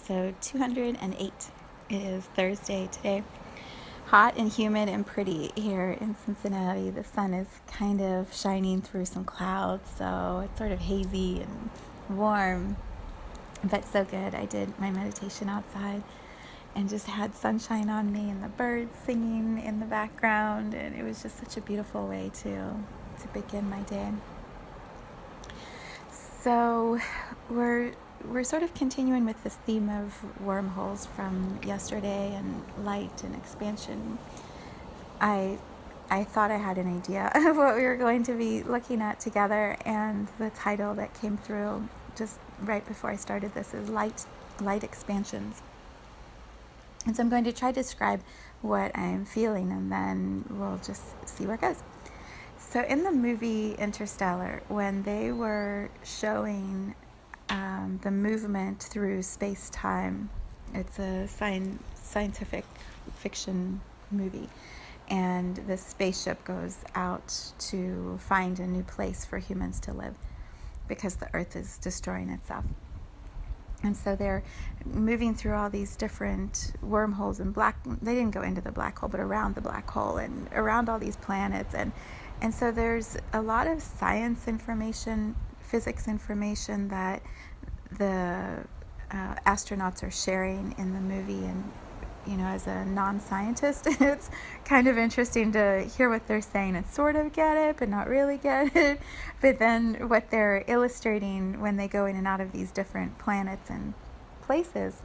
Episode 208. It is Thursday today. Hot and humid and pretty here in Cincinnati. The sun is kind of shining through some clouds, so it's sort of hazy and warm, but so good. I did my meditation outside and just had sunshine on me and the birds singing in the background, and it was just such a beautiful way to to begin my day. So, we're we're sort of continuing with this theme of wormholes from yesterday and light and expansion. I I thought I had an idea of what we were going to be looking at together, and the title that came through just right before I started this is light light expansions. And so I'm going to try to describe what I'm feeling, and then we'll just see where it goes. So in the movie Interstellar, when they were showing um, the movement through space time. It's a science, scientific fiction movie. And the spaceship goes out to find a new place for humans to live because the Earth is destroying itself. And so they're moving through all these different wormholes and black. They didn't go into the black hole, but around the black hole and around all these planets. And and so there's a lot of science information physics information that the uh, astronauts are sharing in the movie and you know as a non-scientist it's kind of interesting to hear what they're saying and sort of get it but not really get it. But then what they're illustrating when they go in and out of these different planets and places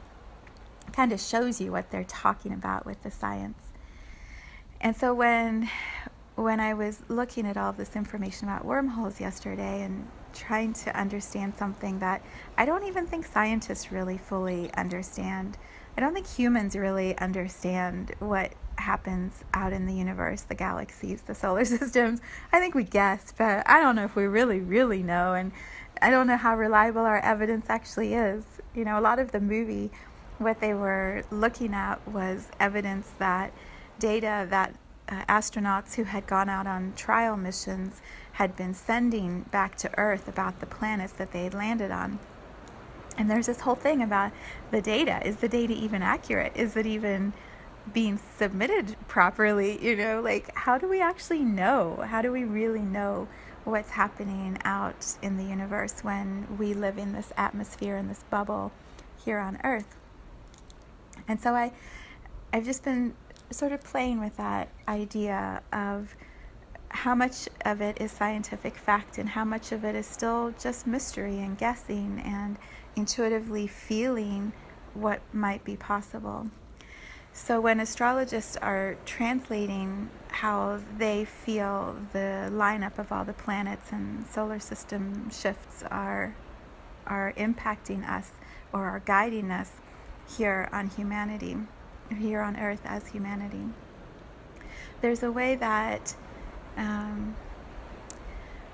kind of shows you what they're talking about with the science. And so when when I was looking at all this information about wormholes yesterday and trying to understand something that I don't even think scientists really fully understand. I don't think humans really understand what happens out in the universe, the galaxies, the solar systems. I think we guess, but I don't know if we really, really know. And I don't know how reliable our evidence actually is. You know, a lot of the movie, what they were looking at was evidence that data that uh, astronauts who had gone out on trial missions had been sending back to Earth about the planets that they had landed on. And there's this whole thing about the data. Is the data even accurate? Is it even being submitted properly? You know, like how do we actually know? How do we really know what's happening out in the universe when we live in this atmosphere and this bubble here on Earth? And so I I've just been sort of playing with that idea of how much of it is scientific fact and how much of it is still just mystery and guessing and intuitively feeling what might be possible. So, when astrologists are translating how they feel the lineup of all the planets and solar system shifts are, are impacting us or are guiding us here on humanity, here on earth as humanity. There's a way that um,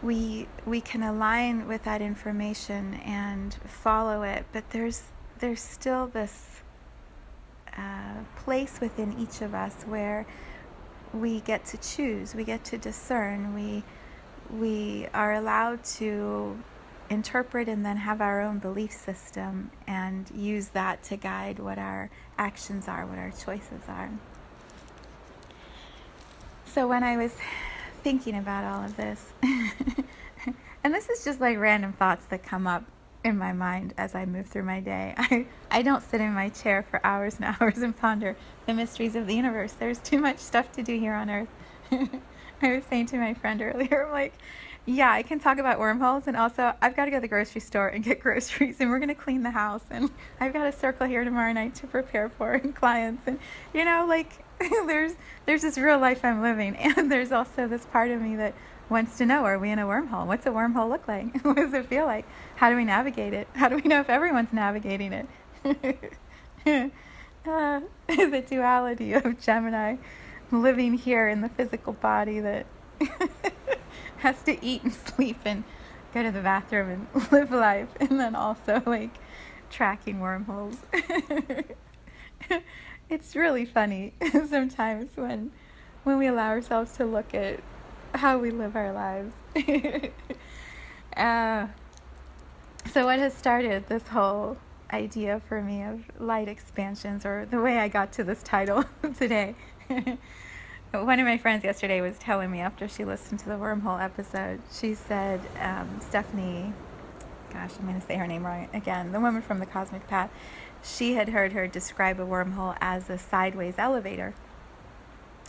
we we can align with that information and follow it, but there's there's still this uh, place within each of us where we get to choose, we get to discern, we we are allowed to interpret and then have our own belief system and use that to guide what our actions are, what our choices are. So when I was thinking about all of this, and this is just like random thoughts that come up in my mind as I move through my day. I, I don't sit in my chair for hours and hours and ponder the mysteries of the universe. There's too much stuff to do here on earth. I was saying to my friend earlier, I'm like, yeah, I can talk about wormholes, and also I've got to go to the grocery store and get groceries, and we're gonna clean the house, and I've got a circle here tomorrow night to prepare for and clients, and you know, like there's there's this real life I'm living, and there's also this part of me that wants to know: Are we in a wormhole? What's a wormhole look like? what does it feel like? How do we navigate it? How do we know if everyone's navigating it? uh, the duality of Gemini living here in the physical body that has to eat and sleep and go to the bathroom and live life, and then also like tracking wormholes. it's really funny sometimes when when we allow ourselves to look at how we live our lives. uh, so what has started this whole idea for me of light expansions, or the way I got to this title today? One of my friends yesterday was telling me after she listened to the wormhole episode, she said, um, Stephanie, gosh, I'm going to say her name wrong again, the woman from the Cosmic Path, she had heard her describe a wormhole as a sideways elevator.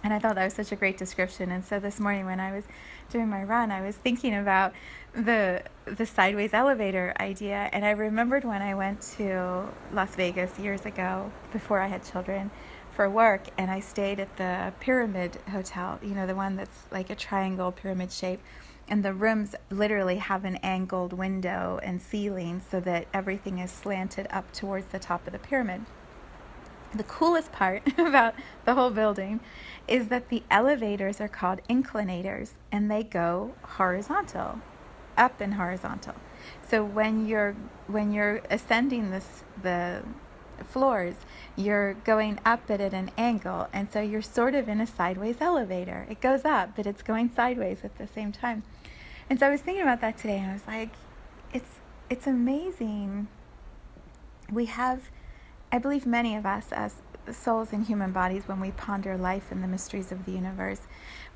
And I thought that was such a great description. And so this morning when I was doing my run, I was thinking about the the sideways elevator idea. And I remembered when I went to Las Vegas years ago, before I had children, for work and I stayed at the Pyramid Hotel, you know, the one that's like a triangle pyramid shape. And the rooms literally have an angled window and ceiling so that everything is slanted up towards the top of the pyramid. The coolest part about the whole building is that the elevators are called inclinators and they go horizontal, up and horizontal. So when you're when you're ascending this the floors, you're going up but at an angle, and so you're sort of in a sideways elevator. It goes up, but it's going sideways at the same time. And so I was thinking about that today, and I was like, it's it's amazing. We have, I believe, many of us as souls in human bodies, when we ponder life and the mysteries of the universe,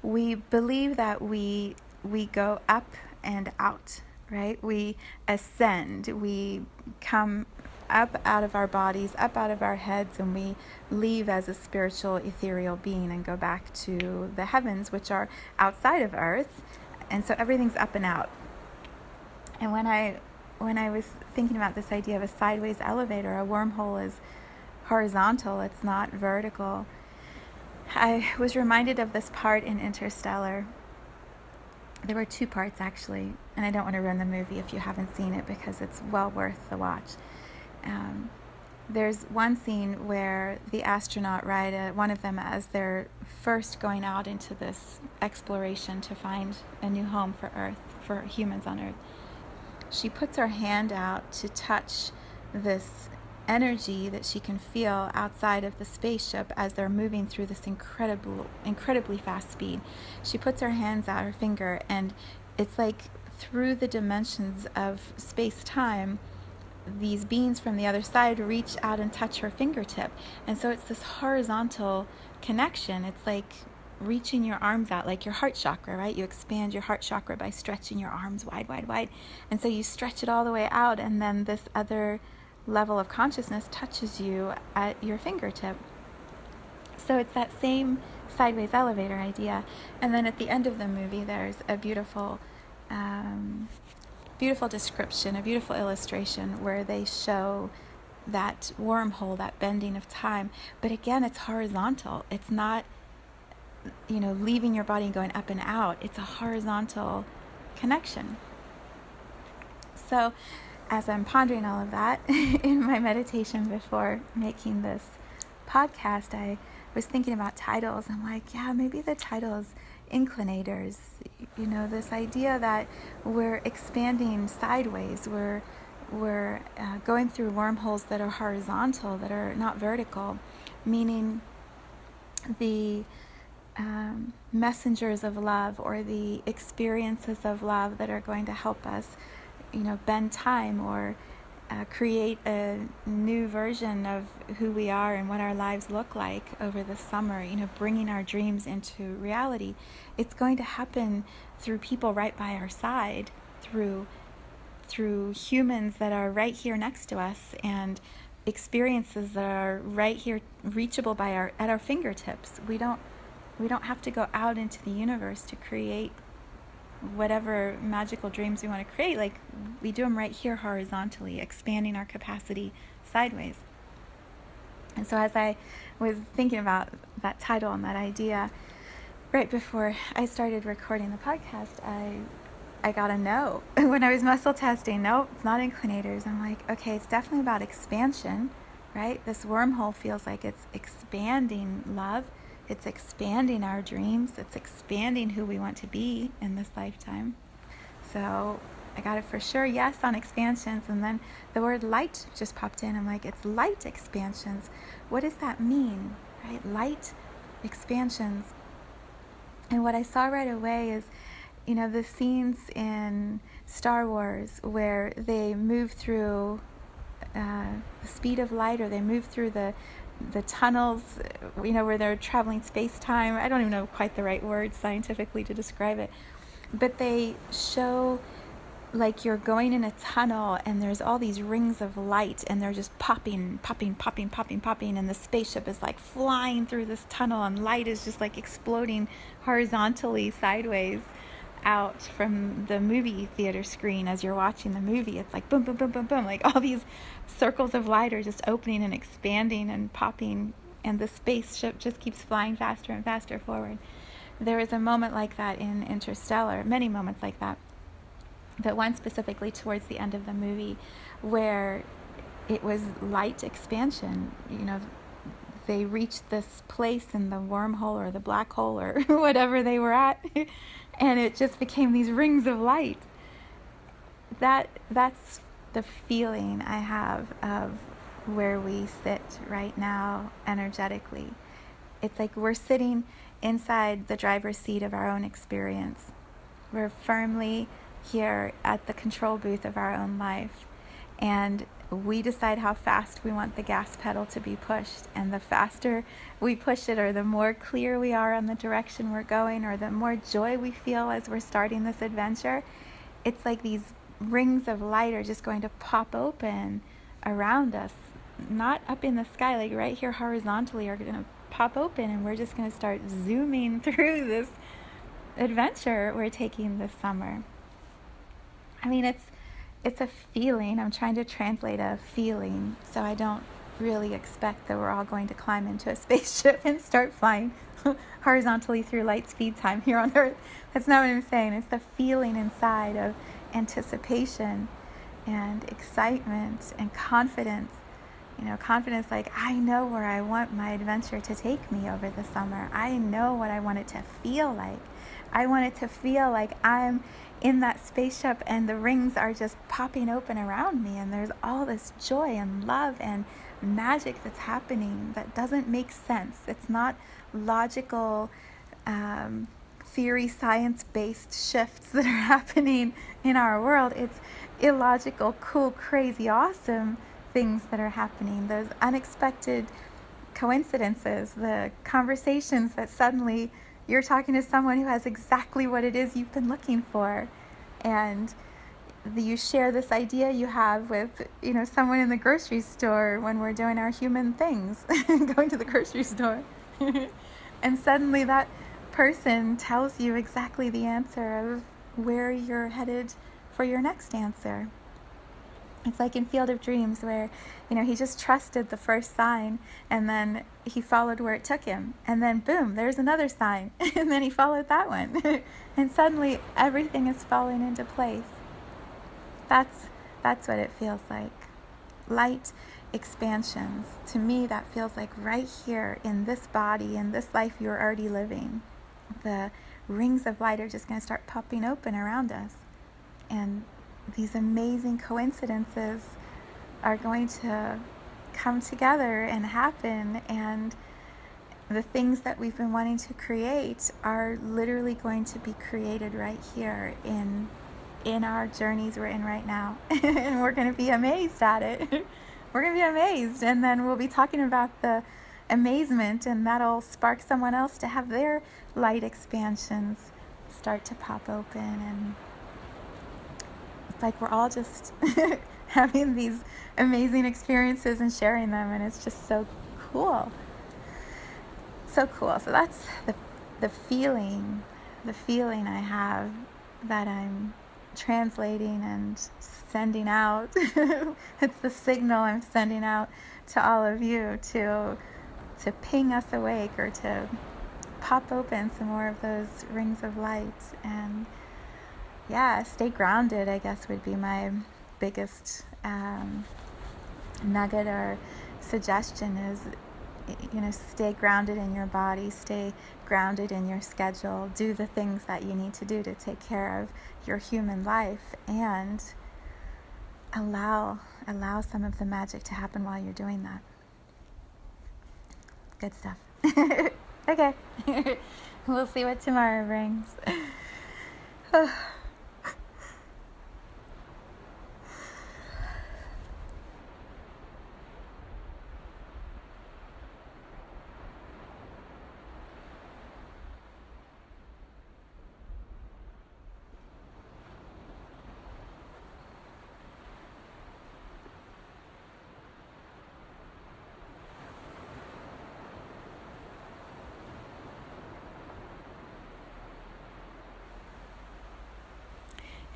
we believe that we we go up and out right? We ascend, we come up out of our bodies, up out of our heads, and we leave as a spiritual, ethereal being and go back to the heavens, which are outside of earth. And so everything's up and out. And when I when I was thinking about this idea of a sideways elevator, a wormhole is horizontal, it's not vertical. I was reminded of this part in Interstellar. There were two parts actually, and I don't want to ruin the movie if you haven't seen it because it's well worth the watch. Um, there's one scene where the astronaut, right, uh, one of them, as they're first going out into this exploration to find a new home for Earth, for humans on Earth, she puts her hand out to touch this energy that she can feel outside of the spaceship as they're moving through this incredible, incredibly fast speed. She puts her hands out, her finger, and it's like through the dimensions of space time these beings from the other side reach out and touch her fingertip. And so it's this horizontal connection. It's like reaching your arms out, like your heart chakra, right? You expand your heart chakra by stretching your arms wide, wide, wide. And so you stretch it all the way out, and then this other level of consciousness touches you at your fingertip. So it's that same sideways elevator idea. And then at the end of the movie, there's a beautiful. Um, beautiful description, a beautiful illustration where they show that wormhole, that bending of time. But again, it's horizontal. It's not, you know, leaving your body and going up and out. It's a horizontal connection. So, as I'm pondering all of that in my meditation before making this podcast, I was thinking about titles. I'm like, yeah, maybe the title is inclinators. You know, this idea that we're expanding sideways, we're we're uh, going through wormholes that are horizontal, that are not vertical, meaning the um, messengers of love or the experiences of love that are going to help us, you know, bend time or uh, create a new version of who we are and what our lives look like over the summer, you know, bringing our dreams into reality. It's going to happen through people right by our side, through through humans that are right here next to us and experiences that are right here reachable by our at our fingertips. We don't we don't have to go out into the universe to create whatever magical dreams we want to create, like we do them right here horizontally, expanding our capacity sideways. And so, as I was thinking about that title and that idea, right before I started recording the podcast, I I got a no when I was muscle testing. Nope, it's not inclinators. I'm like, okay, it's definitely about expansion, right? This wormhole feels like it's expanding love it's expanding our dreams, it's expanding who we want to be in this lifetime. So I got it for sure, yes, on expansions. And then the word light just popped in. I'm like, it's light expansions. What does that mean, right? Light expansions. And what I saw right away is, you know, the scenes in Star Wars where they move through uh, the speed of light or they move through the the tunnels, uh, you know, where they're traveling space time. I don't even know quite the right word scientifically to describe it, but they show like you're going in a tunnel and there's all these rings of light and they're just popping, popping, popping, popping, popping, and the spaceship is like flying through this tunnel and light is just like exploding horizontally sideways out from the movie theater screen as you're watching the movie. It's like boom, boom, boom, boom, boom. Like all these circles of light are just opening and expanding and popping, and the spaceship just keeps flying faster and faster forward. There is a moment like that in Interstellar, many moments like that, but one specifically towards the end of the movie where it was light expansion. You know, they reached this place in the wormhole or the black hole or whatever they were at and it just became these rings of light. That that's the feeling I have of where we sit right now energetically. It's like we're sitting inside the driver's seat of our own experience. We're firmly here at the control booth of our own life. And we decide how fast we want the gas pedal to be pushed. And the faster we push it, or the more clear we are on the direction we're going, or the more joy we feel as we're starting this adventure, it's like these rings of light are just going to pop open around us. Not up in the sky, like right here horizontally, are going to pop open, and we're just going to start zooming through this adventure we're taking this summer. I mean, it's it's a feeling. I'm trying to translate a feeling, so I don't really expect that we're all going to climb into a spaceship and start flying horizontally through light speed time here on Earth. That's not what I'm saying. It's the feeling inside of anticipation and excitement and confidence. You know, confidence like, I know where I want my adventure to take me over the summer. I know what I want it to feel like. I want it to feel like I'm in that spaceship and the rings are just popping open around me and there's all this joy and love and magic that's happening that doesn't make sense. It's not logical um, theory science based shifts that are happening in our world. It's illogical cool crazy awesome things that are happening. Those unexpected coincidences the conversations that suddenly you're talking to someone who has exactly what it is you've been looking for. And you share this idea you have with, you know, someone in the grocery store when we're doing our human things, going to the grocery store. and suddenly that person tells you exactly the answer of where you're headed for your next answer. It's like in Field of Dreams where, you know, he just trusted the first sign and then he followed where it took him. And then boom, there's another sign. and then he followed that one. and suddenly everything is falling into place. That's that's what it feels like. Light expansions. To me that feels like right here in this body in this life you're already living. The rings of light are just going to start popping open around us. And these amazing coincidences are going to come together and happen and the things that we've been wanting to create are literally going to be created right here in in our journeys we're in right now. And we're going to be amazed at it. We're going to be amazed. And then we'll be talking about the amazement and that'll spark someone else to have their light expansions start to pop open and like we're all just having these amazing experiences and sharing them, and it's just so cool. So cool. So that's the, the feeling, the feeling I have that I'm translating and sending out. it's the signal I'm sending out to all of you to to ping us awake or to pop open some more of those rings of light and yeah, stay grounded, I guess would be my biggest um, nugget or suggestion is you know stay grounded in your body stay grounded in your schedule do the things that you need to do to take care of your human life and allow allow some of the magic to happen while you're doing that. Good stuff. Okay. We'll see what tomorrow brings